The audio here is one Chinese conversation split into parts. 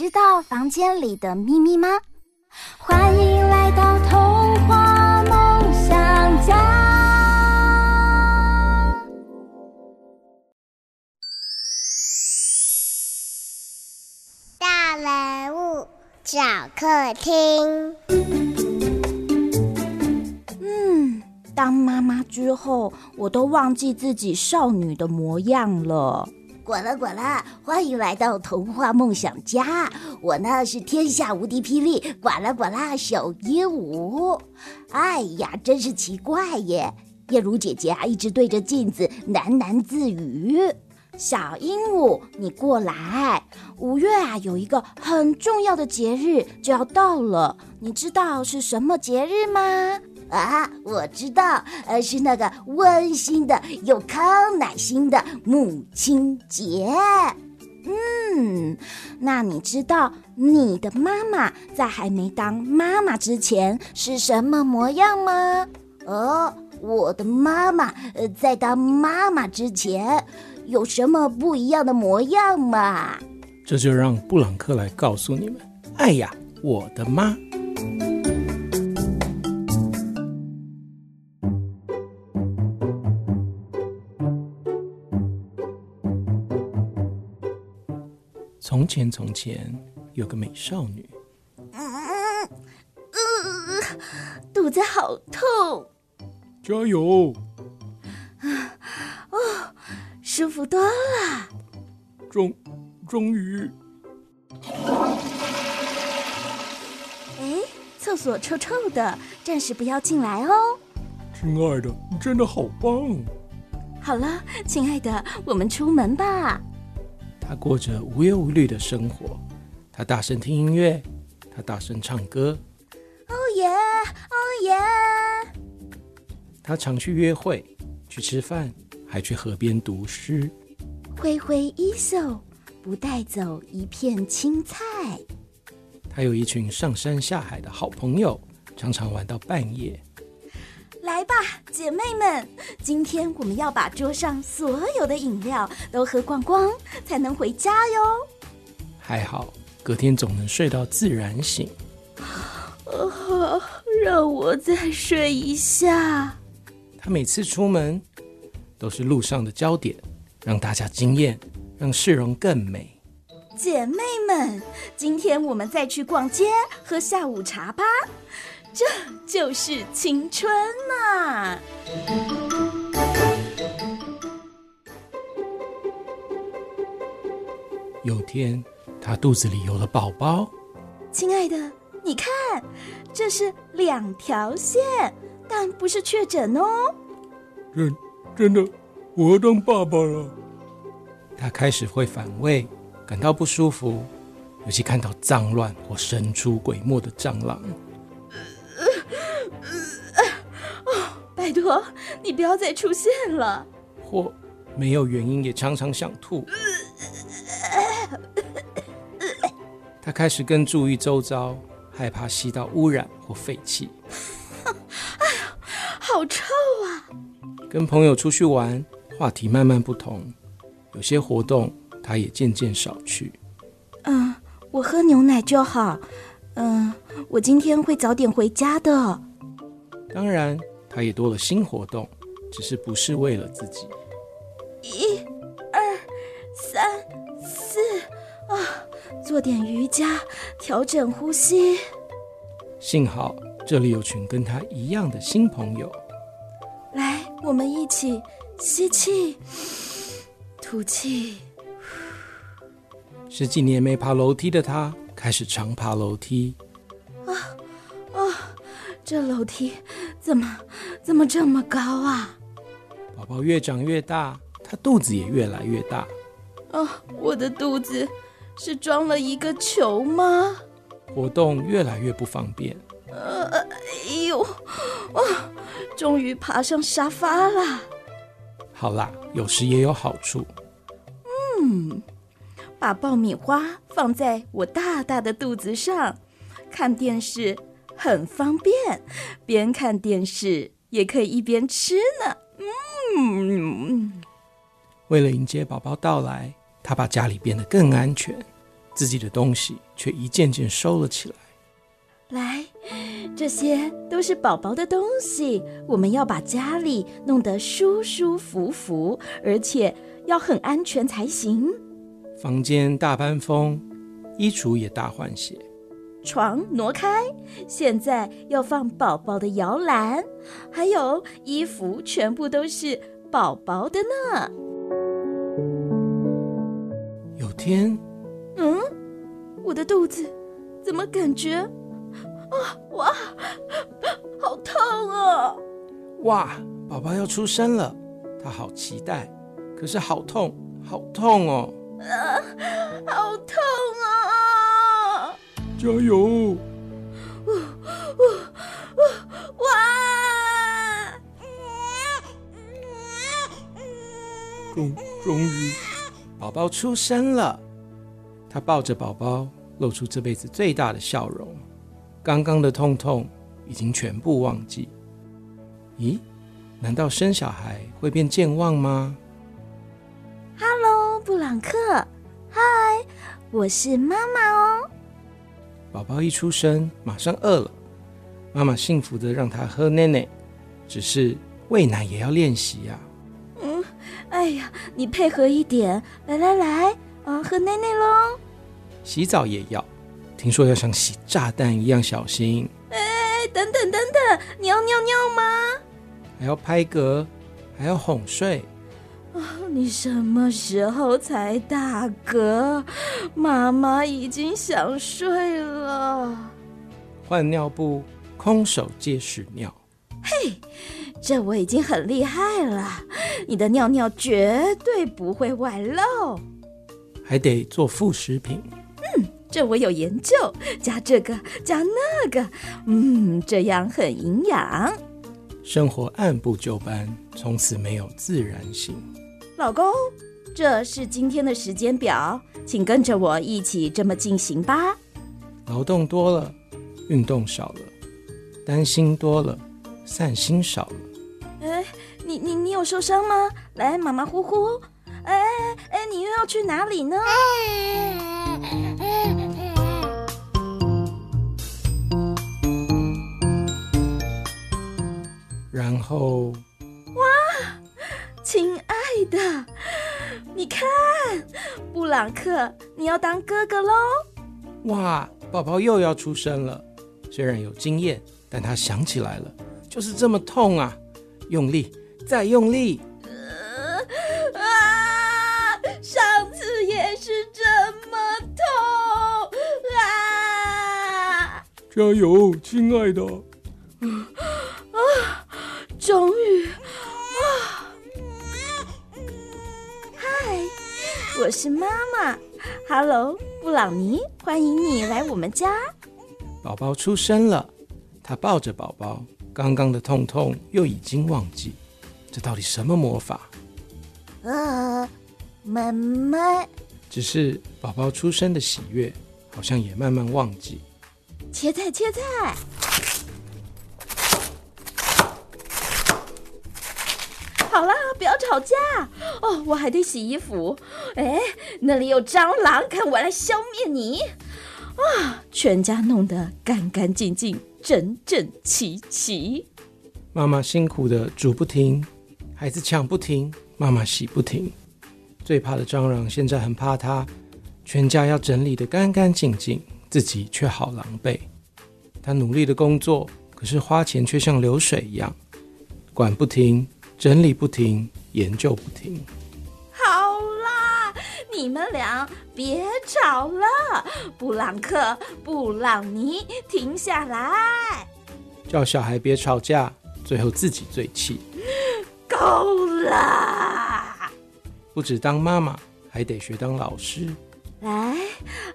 知道房间里的秘密吗？欢迎来到童话梦想家。大人物小客厅。嗯，当妈妈之后，我都忘记自己少女的模样了。呱啦呱啦，欢迎来到童话梦想家。我呢是天下无敌霹雳，呱啦呱啦小鹦鹉。哎呀，真是奇怪耶！叶如姐姐啊，一直对着镜子喃喃自语。小鹦鹉，你过来。五月啊，有一个很重要的节日就要到了，你知道是什么节日吗？啊，我知道，呃，是那个温馨的、有康乃馨的母亲节。嗯，那你知道你的妈妈在还没当妈妈之前是什么模样吗？哦，我的妈妈，呃，在当妈妈之前有什么不一样的模样吗？这就让布朗克来告诉你们。哎呀，我的妈！从前，从前有个美少女。嗯嗯嗯，肚子好痛。加油！啊哦，舒服多了。终终于。哎，厕所臭臭的，暂时不要进来哦。亲爱的，你真的好棒。好了，亲爱的，我们出门吧。他过着无忧无虑的生活，他大声听音乐，他大声唱歌。哦耶，哦耶！他常去约会，去吃饭，还去河边读诗。挥挥衣袖，不带走一片青菜。他有一群上山下海的好朋友，常常玩到半夜。来吧，姐妹们，今天我们要把桌上所有的饮料都喝光光，才能回家哟。还好，隔天总能睡到自然醒。哦，让我再睡一下。他每次出门都是路上的焦点，让大家惊艳，让市容更美。姐妹们，今天我们再去逛街，喝下午茶吧。这就是青春呐！有天，他肚子里有了宝宝。亲爱的，你看，这是两条线，但不是确诊哦。真真的，我要当爸爸了。他开始会反胃，感到不舒服，尤其看到脏乱或神出鬼没的蟑螂。拜托，你不要再出现了。或没有原因，也常常想吐。他开始更注意周遭，害怕吸到污染或废气。哎呀，好臭啊！跟朋友出去玩，话题慢慢不同，有些活动他也渐渐少去。嗯，我喝牛奶就好。嗯，我今天会早点回家的。当然。他也多了新活动，只是不是为了自己。一、二、三、四，啊，做点瑜伽，调整呼吸。幸好这里有群跟他一样的新朋友。来，我们一起吸气，吐气。十几年没爬楼梯的他，开始常爬楼梯。啊啊，这楼梯。怎么，怎么这么高啊？宝宝越长越大，他肚子也越来越大。啊、哦，我的肚子是装了一个球吗？活动越来越不方便。呃，哎呦，终于爬上沙发了。好啦，有时也有好处。嗯，把爆米花放在我大大的肚子上，看电视很方便，边看电视也可以一边吃呢。嗯，为了迎接宝宝到来，他把家里变得更安全，自己的东西却一件件收了起来。来，这些都是宝宝的东西，我们要把家里弄得舒舒服服，而且要很安全才行。房间大搬风，衣橱也大换血，床挪开，现在要放宝宝的摇篮，还有衣服全部都是宝宝的呢。有天，嗯，我的肚子怎么感觉？啊哇，好痛啊！哇，宝宝要出生了，他好期待，可是好痛，好痛哦！啊，好痛啊！加油！哇！终终于，宝宝出生了，他抱着宝宝，露出这辈子最大的笑容。刚刚的痛痛已经全部忘记。咦？难道生小孩会变健忘吗？Hello，布朗克，嗨，我是妈妈哦。宝宝一出生马上饿了，妈妈幸福的让他喝奶奶，只是喂奶也要练习呀。嗯，哎呀，你配合一点，来来来，啊，喝奶奶喽。洗澡也要。听说要像洗炸弹一样小心。哎，等等等等，你要尿尿吗？还要拍嗝，还要哄睡。哦，你什么时候才打嗝？妈妈已经想睡了。换尿布，空手接屎尿。嘿，这我已经很厉害了。你的尿尿绝对不会外漏。还得做副食品。嗯这我有研究，加这个，加那个，嗯，这样很营养。生活按部就班，从此没有自然醒。老公，这是今天的时间表，请跟着我一起这么进行吧。劳动多了，运动少了；担心多了，散心少了。哎，你你你有受伤吗？来，马马虎虎。哎哎，你又要去哪里呢？然后，哇，亲爱的，你看，布朗克，你要当哥哥喽！哇，宝宝又要出生了。虽然有经验，但他想起来了，就是这么痛啊！用力，再用力。呃、啊，上次也是这么痛啊！加油，亲爱的。终于啊！嗨，我是妈妈。Hello，布朗尼，欢迎你来我们家。宝宝出生了，他抱着宝宝，刚刚的痛痛又已经忘记。这到底什么魔法？啊，妈妈。只是宝宝出生的喜悦，好像也慢慢忘记。切菜，切菜。好了，不要吵架哦！我还得洗衣服。哎，那里有蟑螂，看我来消灭你！啊，全家弄得干干净净、整整齐齐。妈妈辛苦的煮不停，孩子抢不停，妈妈洗不停。最怕的蟑螂现在很怕它，全家要整理得干干净净，自己却好狼狈。他努力的工作，可是花钱却像流水一样，管不停。整理不停，研究不停。好啦，你们俩别吵了。布朗克、布朗尼，停下来！叫小孩别吵架，最后自己最气。够了。不止当妈妈，还得学当老师。来，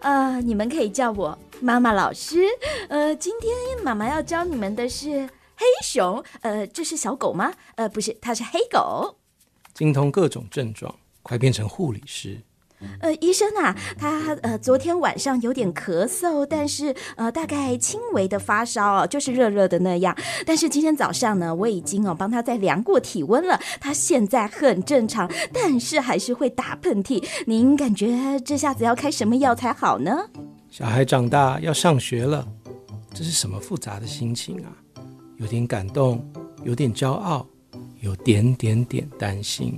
呃，你们可以叫我妈妈老师。呃，今天妈妈要教你们的是黑熊。呃，这是小狗吗？呃，不是，它是黑狗。精通各种症状，快变成护理师。呃，医生啊，他呃昨天晚上有点咳嗽，但是呃大概轻微的发烧哦，就是热热的那样。但是今天早上呢，我已经哦帮他再量过体温了，他现在很正常，但是还是会打喷嚏。您感觉这下子要开什么药才好呢？小孩长大要上学了，这是什么复杂的心情啊？有点感动，有点骄傲，有点点点担心。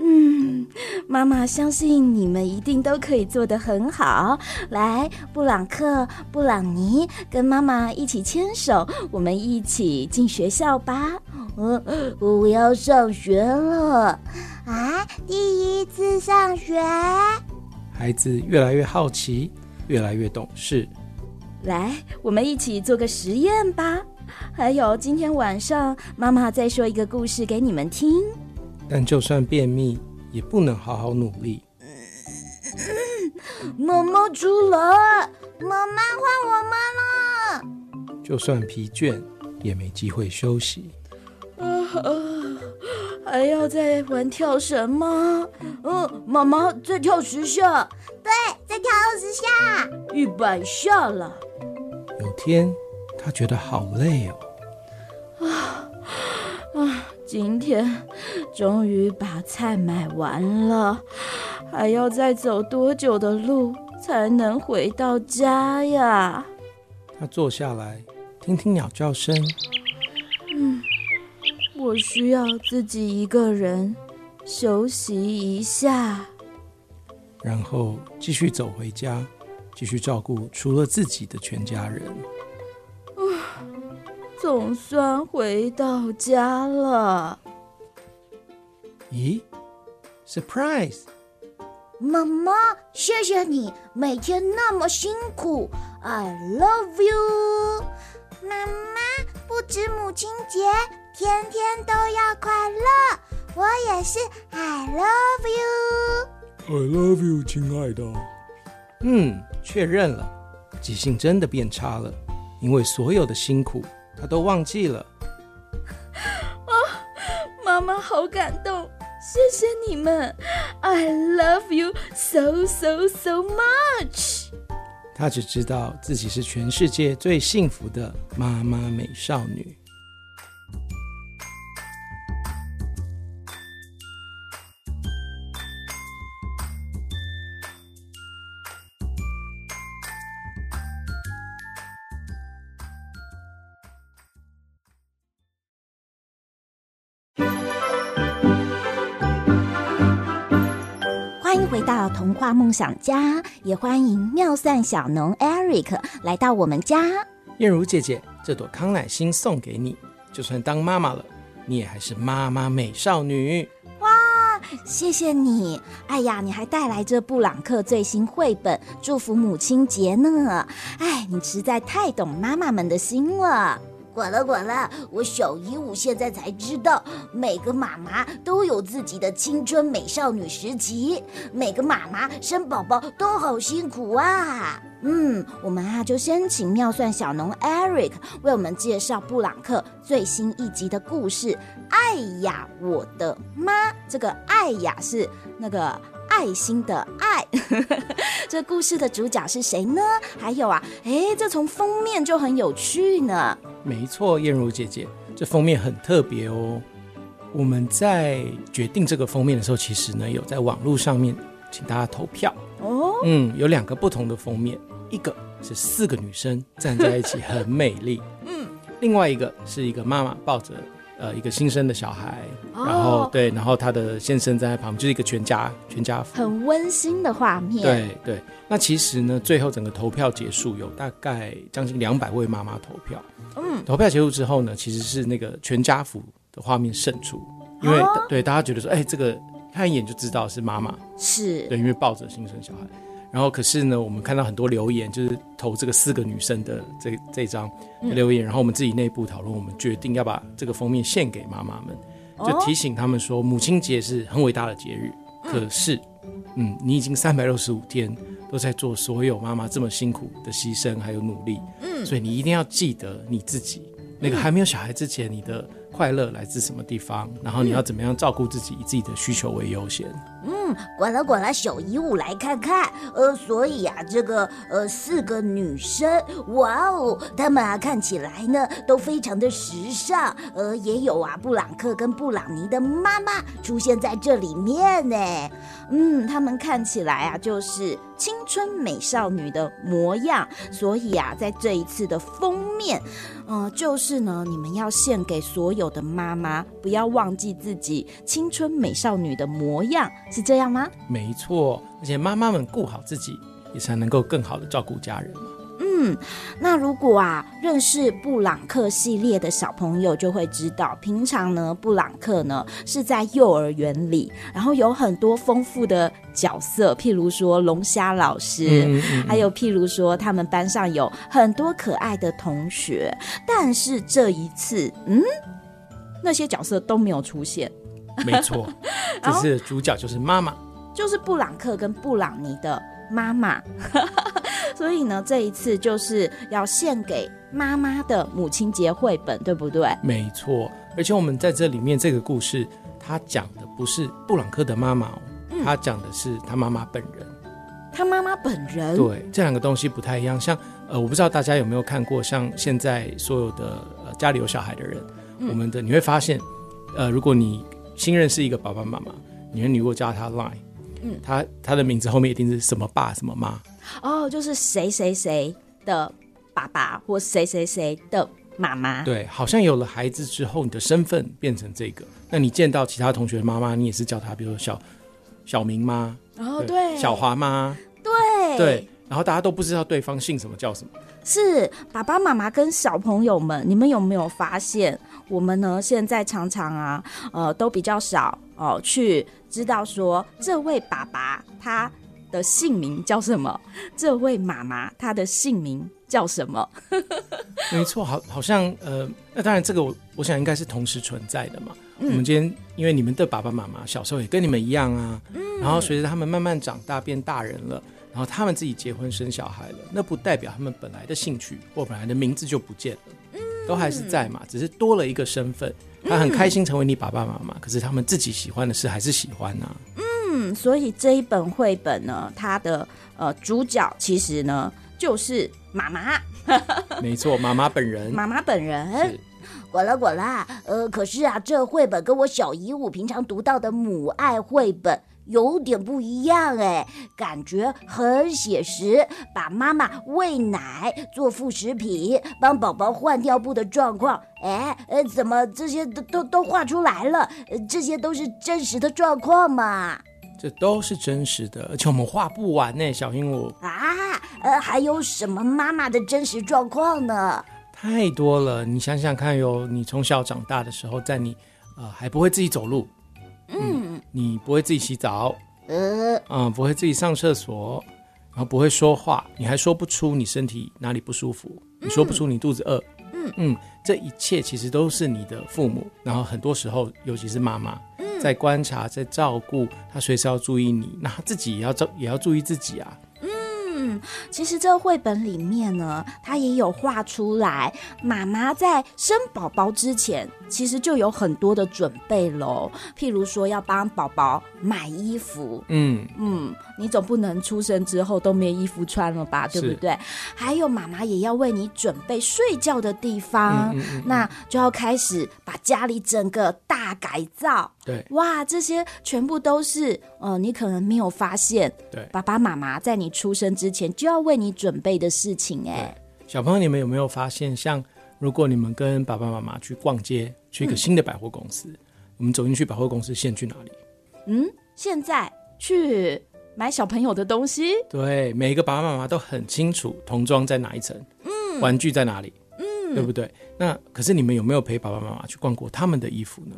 嗯妈妈相信你们一定都可以做得很好。来，布朗克、布朗尼，跟妈妈一起牵手，我们一起进学校吧。嗯，我要上学了啊！第一次上学，孩子越来越好奇，越来越懂事。来，我们一起做个实验吧。还有，今天晚上妈妈再说一个故事给你们听。但就算便秘，也不能好好努力。妈妈出来，妈妈换我妈了。就算疲倦，也没机会休息。啊啊！还要再玩跳绳吗？嗯，妈妈再跳十下。对，再跳二十下。一百下了。有天，他觉得好累哦。啊啊！今天终于把菜买完了，还要再走多久的路才能回到家呀？他坐下来听听鸟叫声。嗯，我需要自己一个人休息一下，然后继续走回家，继续照顾除了自己的全家人。总算回到家了。咦，surprise！妈妈，谢谢你每天那么辛苦，I love you。妈妈，不止母亲节，天天都要快乐。我也是，I love you。I love you，亲爱的。嗯，确认了，记性真的变差了，因为所有的辛苦。他都忘记了。啊，妈妈好感动，谢谢你们，I love you so so so much。他只知道自己是全世界最幸福的妈妈美少女。到童话梦想家，也欢迎妙算小农 Eric 来到我们家。燕如姐姐，这朵康乃馨送给你，就算当妈妈了，你也还是妈妈美少女。哇，谢谢你！哎呀，你还带来这布朗克最新绘本，祝福母亲节呢。哎，你实在太懂妈妈们的心了。管了管了，我小鹦鹉现在才知道，每个妈妈都有自己的青春美少女时期，每个妈妈生宝宝都好辛苦啊。嗯，我们啊就先请妙算小农 Eric 为我们介绍布朗克最新一集的故事。爱呀，我的妈！这个爱呀是那个。爱心的爱，这故事的主角是谁呢？还有啊，哎，这从封面就很有趣呢。没错，燕如姐姐，这封面很特别哦。我们在决定这个封面的时候，其实呢有在网络上面请大家投票哦。嗯，有两个不同的封面，一个是四个女生站在一起很美丽，嗯，另外一个是一个妈妈抱着。呃，一个新生的小孩，然后、哦、对，然后他的先生站在旁边，就是一个全家全家福，很温馨的画面。对对，那其实呢，最后整个投票结束，有大概将近两百位妈妈投票。嗯，投票结束之后呢，其实是那个全家福的画面胜出，因为、哦、对大家觉得说，哎，这个看一眼就知道是妈妈，是。对，因为抱着新生小孩。然后可是呢，我们看到很多留言，就是投这个四个女生的这这张留言，嗯、然后我们自己内部讨论，我们决定要把这个封面献给妈妈们。就提醒他们说，母亲节是很伟大的节日。可是，嗯，你已经三百六十五天都在做所有妈妈这么辛苦的牺牲还有努力，嗯，所以你一定要记得你自己那个还没有小孩之前，你的快乐来自什么地方，然后你要怎么样照顾自己，以自己的需求为优先。嗯，管了管了，小姨物来看看。呃，所以啊，这个呃四个女生，哇哦，她们啊看起来呢都非常的时尚。呃，也有啊布朗克跟布朗尼的妈妈出现在这里面呢。嗯，她们看起来啊就是青春美少女的模样。所以啊，在这一次的封面，嗯、就是呢，你们要献给所有的妈妈，不要忘记自己青春美少女的模样，是这样。吗？没错，而且妈妈们顾好自己，也才能够更好的照顾家人。嗯，那如果啊认识布朗克系列的小朋友就会知道，平常呢布朗克呢是在幼儿园里，然后有很多丰富的角色，譬如说龙虾老师，嗯嗯嗯，还有譬如说他们班上有很多可爱的同学，但是这一次，嗯，那些角色都没有出现。没错，这次主角就是妈妈，就是布朗克跟布朗尼的妈妈。所以呢，这一次就是要献给妈妈的母亲节绘本，对不对？没错，而且我们在这里面这个故事，他讲的不是布朗克的妈妈哦，他讲的是他妈妈本人。他妈妈本人？对，这两个东西不太一样。像呃，我不知道大家有没有看过，像现在所有的呃家里有小孩的人，嗯、我们的你会发现，呃，如果你新认识一个爸爸妈妈，你你如果加他 Line，嗯，他他的名字后面一定是什么爸什么妈哦，就是谁谁谁的爸爸或谁谁谁的妈妈。对，好像有了孩子之后，你的身份变成这个。那你见到其他同学的妈妈，你也是叫他，比如说小小明妈，哦对，小华妈，对对，然后大家都不知道对方姓什么叫什么。是爸爸妈妈跟小朋友们，你们有没有发现？我们呢，现在常常啊，呃，都比较少哦，去知道说这位爸爸他的姓名叫什么，这位妈妈她的姓名叫什么？没错，好，好像呃，那当然这个我我想应该是同时存在的嘛。嗯、我们今天因为你们的爸爸妈妈小时候也跟你们一样啊，嗯、然后随着他们慢慢长大变大人了，然后他们自己结婚生小孩了，那不代表他们本来的兴趣或本来的名字就不见了。都还是在嘛，只是多了一个身份。他很开心成为你爸爸妈妈，可是他们自己喜欢的事还是喜欢呐、啊。嗯，所以这一本绘本呢，它的呃主角其实呢就是妈妈。没错，妈妈本人。妈妈本人。滚啦滚啦，呃，可是啊，这绘本跟我小姨我平常读到的母爱绘本。有点不一样哎，感觉很写实，把妈妈喂奶、做副食品、帮宝宝换尿布的状况，哎，呃，怎么这些都都都画出来了？这些都是真实的状况嘛？这都是真实的，而且我们画不完呢，小鹦鹉啊，呃，还有什么妈妈的真实状况呢？太多了，你想想看哟，你从小长大的时候，在你呃还不会自己走路。嗯，你不会自己洗澡，呃，嗯，不会自己上厕所，然后不会说话，你还说不出你身体哪里不舒服，你说不出你肚子饿，嗯。嗯，这一切其实都是你的父母，然后很多时候，尤其是妈妈，在观察，在照顾，他随时要注意你，那他自己也要照，也要注意自己啊。嗯，其实这个绘本里面呢，它也有画出来，妈妈在生宝宝之前，其实就有很多的准备喽。譬如说，要帮宝宝买衣服，嗯嗯，你总不能出生之后都没衣服穿了吧，对不对？还有，妈妈也要为你准备睡觉的地方，嗯嗯嗯，那就要开始把家里整个大改造。对，哇，这些全部都是，呃，你可能没有发现，对，爸爸妈妈在你出生之前就要为你准备的事情，哎，小朋友，你们有没有发现，像如果你们跟爸爸妈妈去逛街，去一个新的百货公司，嗯、我们走进去百货公司，先去哪里？嗯，现在去买小朋友的东西。对，每一个爸爸妈妈都很清楚童装在哪一层，嗯，玩具在哪里，嗯，对不对？那可是你们有没有陪爸爸妈妈去逛过他们的衣服呢？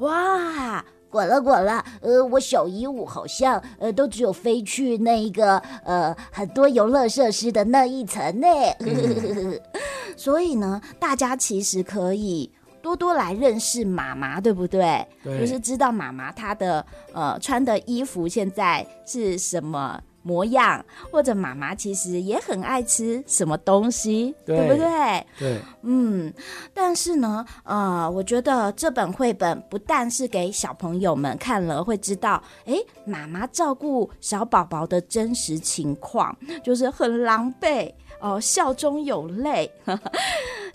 哇，呱啦呱啦，呃，我小鹦鹉好像呃都只有飞去那个呃很多游乐设施的那一层呢，嗯、所以呢，大家其实可以。多多来认识妈妈，对不对？对，就是知道妈妈她的呃穿的衣服现在是什么。模样，或者妈妈其实也很爱吃什么东西，对，对不对？对，嗯。但是呢，呃，我觉得这本绘本不但是给小朋友们看了会知道，哎，妈妈照顾小宝宝的真实情况，就是很狼狈。哦，笑中有泪，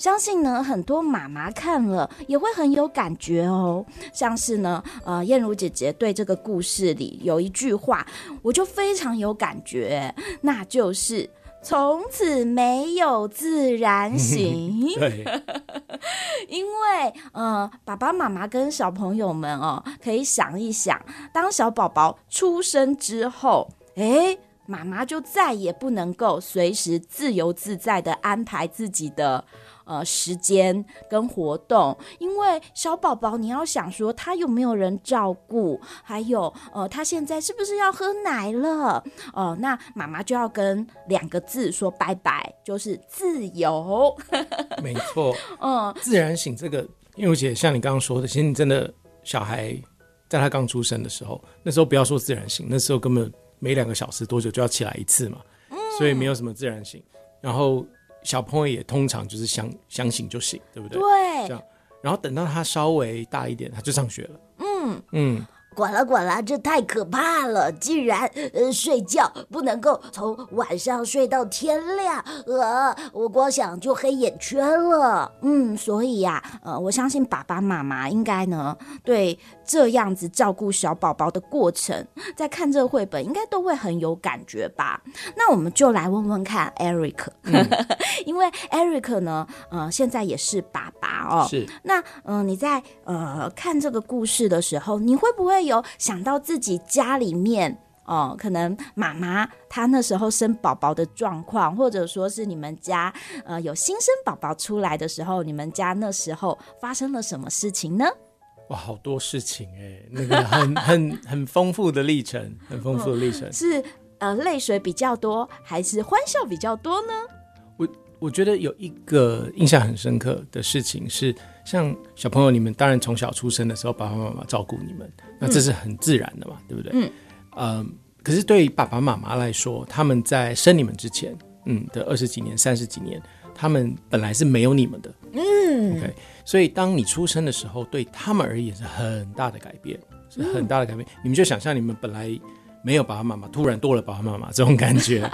相信呢，很多妈妈看了也会很有感觉哦。像是呢，呃，燕如姐姐对这个故事里有一句话，我就非常有感觉，那就是从此没有自然醒。对，因为呃，爸爸妈妈跟小朋友们哦，可以想一想，当小宝宝出生之后，哎。妈妈就再也不能够随时自由自在的安排自己的呃时间跟活动，因为小宝宝你要想说他有没有人照顾，还有呃他现在是不是要喝奶了？哦、呃，那妈妈就要跟两个字说拜拜，就是自由。没错，嗯，自然醒这个，因为姐像你刚刚说的，其实你真的小孩在他刚出生的时候，那时候不要说自然醒，那时候根本。每两个小时多久就要起来一次嘛，嗯、所以没有什么自然醒。然后小朋友也通常就是想想醒就醒，对不对？对，这样。然后等到他稍微大一点，他就上学了。嗯嗯。呱啦管啦，这太可怕了！竟然呃睡觉不能够从晚上睡到天亮，呃，我光想就黑眼圈了。嗯，所以呀、啊，呃，我相信爸爸妈妈应该呢，对这样子照顾小宝宝的过程，在看这个绘本应该都会很有感觉吧？那我们就来问问看，Eric，、嗯、因为 Eric 呢，呃，现在也是爸爸哦。是。那嗯、呃，你在呃看这个故事的时候，你会不会？有想到自己家里面哦，可能妈妈她那时候生宝宝的状况，或者说是你们家呃有新生宝宝出来的时候，你们家那时候发生了什么事情呢？哇，好多事情哎，那个很很很丰富的历程，很丰富的历程。哦，是呃泪水比较多，还是欢笑比较多呢？我我觉得有一个印象很深刻的事情是。像小朋友，你们当然从小出生的时候，爸爸妈妈照顾你们，那这是很自然的嘛，嗯、对不对？嗯。呃，可是对于爸爸妈妈来说，他们在生你们之前，嗯的二十几年、三十几年，他们本来是没有你们的。嗯。OK，所以当你出生的时候，对他们而言是很大的改变，是很大的改变。嗯、你们就想象你们本来没有爸爸妈妈，突然多了爸爸妈妈这种感觉。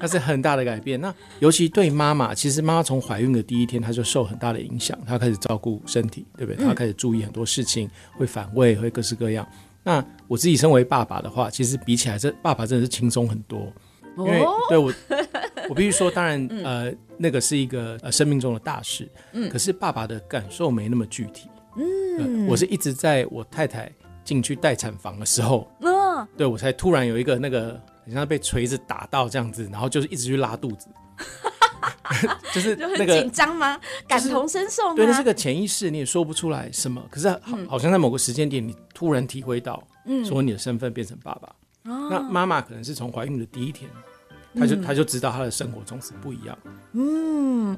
那是很大的改变。那尤其对妈妈，其实妈妈从怀孕的第一天，她就受很大的影响。她开始照顾身体，对不对？她开始注意很多事情，会反胃，会各式各样。那我自己身为爸爸的话，其实比起来，这爸爸真的是轻松很多。因为对我，我必须说，当然，呃，那个是一个呃生命中的大事。可是爸爸的感受没那么具体。嗯，我是一直在我太太进去待产房的时候，对我才突然有一个那个。你像被锤子打到这样子，然后就是一直去拉肚子，就是那个紧张吗？感同身受吗？对，那是个潜意识，你也说不出来什么。可是好，好像在某个时间点，你突然体会到，说你的身份变成爸爸。那妈妈可能是从怀孕的第一天。他就他就知道他的生活从此不一样。嗯，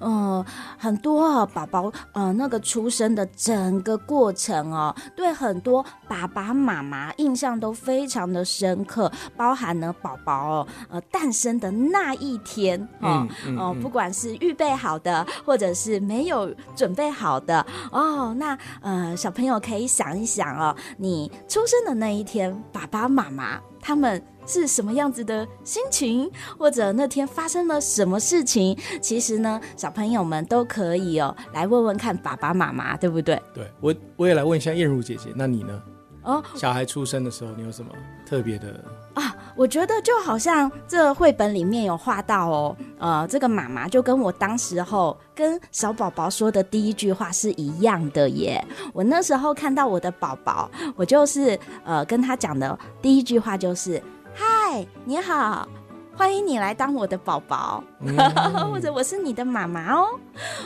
呃，很多啊，宝宝呃那个出生的整个过程哦，对很多爸爸妈妈印象都非常的深刻，包含呢宝宝哦呃诞生的那一天哦，嗯、哦不管是预备好的或者是没有准备好的哦，那呃小朋友可以想一想哦，你出生的那一天，爸爸妈妈他们。是什么样子的心情，或者那天发生了什么事情？其实呢，小朋友们都可以哦，来问问看爸爸妈妈，对不对？对，我我也来问一下燕如姐姐，那你呢？哦，小孩出生的时候，你有什么特别的啊？我觉得就好像这绘本里面有画到哦，呃，这个妈妈就跟我当时候跟小宝宝说的第一句话是一样的耶。我那时候看到我的宝宝，我就是呃跟他讲的第一句话就是。嗨，你好，欢迎你来当我的宝宝，嗯、或者我是你的妈妈哦。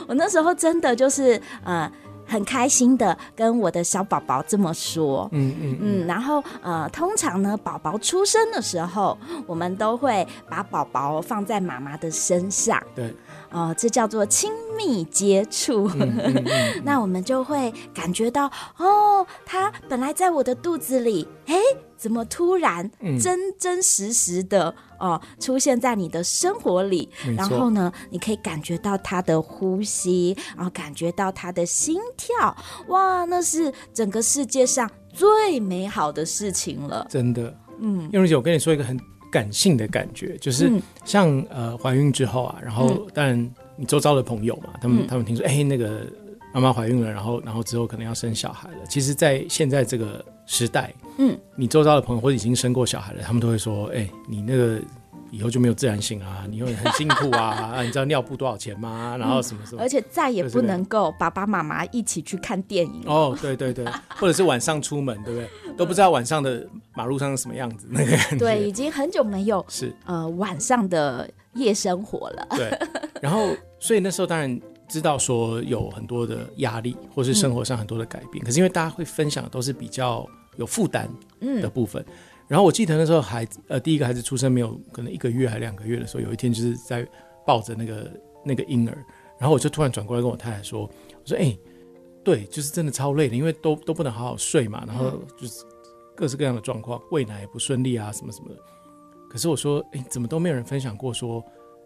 我那时候真的就是呃很开心的跟我的小宝宝这么说，嗯嗯嗯。然后呃，通常呢，宝宝出生的时候，我们都会把宝宝放在妈妈的身上，对。呃，这叫做亲密接触。嗯嗯嗯、那我们就会感觉到，哦，他本来在我的肚子里，哎，怎么突然真真实实的哦、呃、出现在你的生活里？然后呢，你可以感觉到他的呼吸，然后感觉到他的心跳。哇，那是整个世界上最美好的事情了。真的，嗯，叶蓉姐，我跟你说一个很。感性的感觉，就是像、嗯、呃怀孕之后啊，然后当然你周遭的朋友嘛，他们、嗯、他们听说哎、欸、那个妈妈怀孕了，然后然后之后可能要生小孩了。其实，在现在这个时代，嗯，你周遭的朋友或者已经生过小孩了，他们都会说，哎、欸，你那个。以后就没有自然醒啊！你会很辛苦啊！啊，你知道尿布多少钱吗？然后什么什么，而且再也不能够爸爸妈妈一起去看电影哦。对对对，或者是晚上出门，对不对？都不知道晚上的马路上是什么样子，那个感觉。对，已经很久没有是呃晚上的夜生活了。对，然后所以那时候当然知道说有很多的压力，或是生活上很多的改变。嗯、可是因为大家会分享的都是比较有负担的部分。嗯然后我记得那时候孩子呃第一个孩子出生没有可能一个月还两个月的时候，有一天就是在抱着那个那个婴儿，然后我就突然转过来跟我太太说：“我说哎、欸，对，就是真的超累的，因为都都不能好好睡嘛，然后就是各式各样的状况，喂奶也不顺利啊，什么什么的。可是我说哎、欸，怎么都没有人分享过说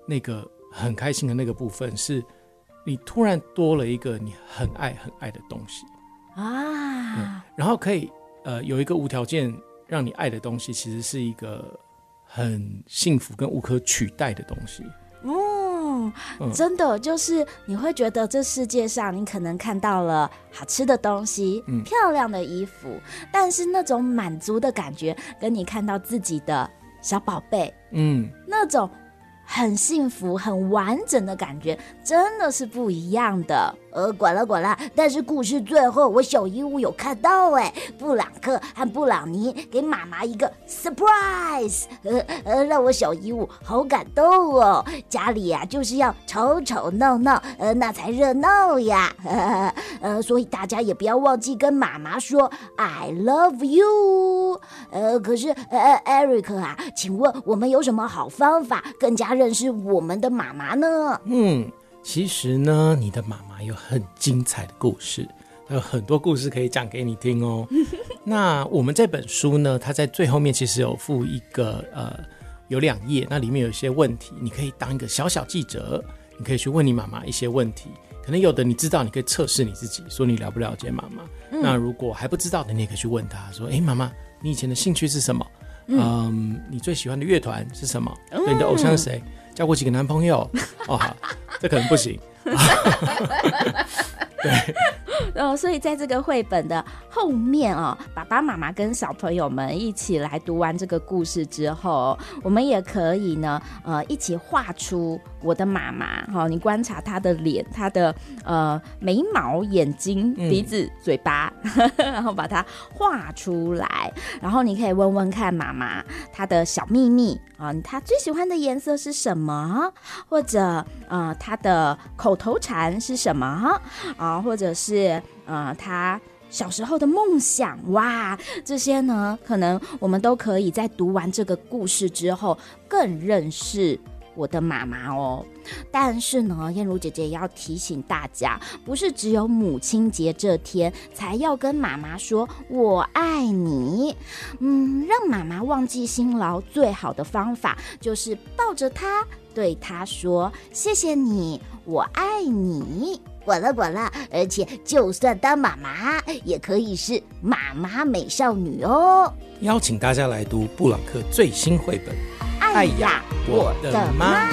那个很开心的那个部分，是你突然多了一个你很爱很爱的东西。啊、嗯，然后可以呃有一个无条件。”让你爱的东西，其实是一个很幸福跟无可取代的东西。嗯，嗯，真的就是你会觉得这世界上，你可能看到了好吃的东西，嗯，漂亮的衣服，但是那种满足的感觉，跟你看到自己的小宝贝，嗯，那种。很幸福、很完整的感觉，真的是不一样的。呃，管了管了，但是故事最后，我小鹦鹉有看到哎，布朗克和布朗尼给妈妈一个 surprise，呃呃，让我小鹦鹉好感动哦。家里呀、啊，就是要吵吵闹闹，呃，那才热闹呀。呃，呃，所以大家也不要忘记跟妈妈说 I love you。呃，可是呃，Eric 啊，请问我们有什么好方法更加认识我们的妈妈呢？嗯。其实呢，你的妈妈有很精彩的故事，还有很多故事可以讲给你听哦。那我们这本书呢，它在最后面其实有附一个呃，有两页，那里面有一些问题，你可以当一个小小记者，你可以去问你妈妈一些问题。可能有的你知道，你可以测试你自己，说你了不了解妈妈。嗯、那如果还不知道的，你也可以去问她说：“哎，妈妈，你以前的兴趣是什么？嗯，嗯，你最喜欢的乐团是什么？对，你的偶像是谁？”交过几个男朋友？哦，好，这可能不行。对，哦，所以在这个绘本的后面哦，爸爸妈妈跟小朋友们一起来读完这个故事之后，我们也可以呢，呃，一起画出我的妈妈。哈、哦，你观察她的脸，她的呃眉毛、眼睛、鼻子、嗯、嘴巴，然后把它画出来。然后你可以问问看妈妈她的小秘密啊，她、哦、最喜欢的颜色是什么？或者呃，她的口头禅是什么？啊？或者是呃，他小时候的梦想哇，这些呢，可能我们都可以在读完这个故事之后更认识我的妈妈哦。但是呢，燕如姐姐也要提醒大家，不是只有母亲节这天才要跟妈妈说“我爱你”。嗯，让妈妈忘记辛劳最好的方法就是抱着她，对她说：“谢谢你，我爱你。”管了管了，而且就算当妈妈，也可以是妈妈美少女哦。邀请大家来读布朗克最新绘本《爱呀，我的妈》。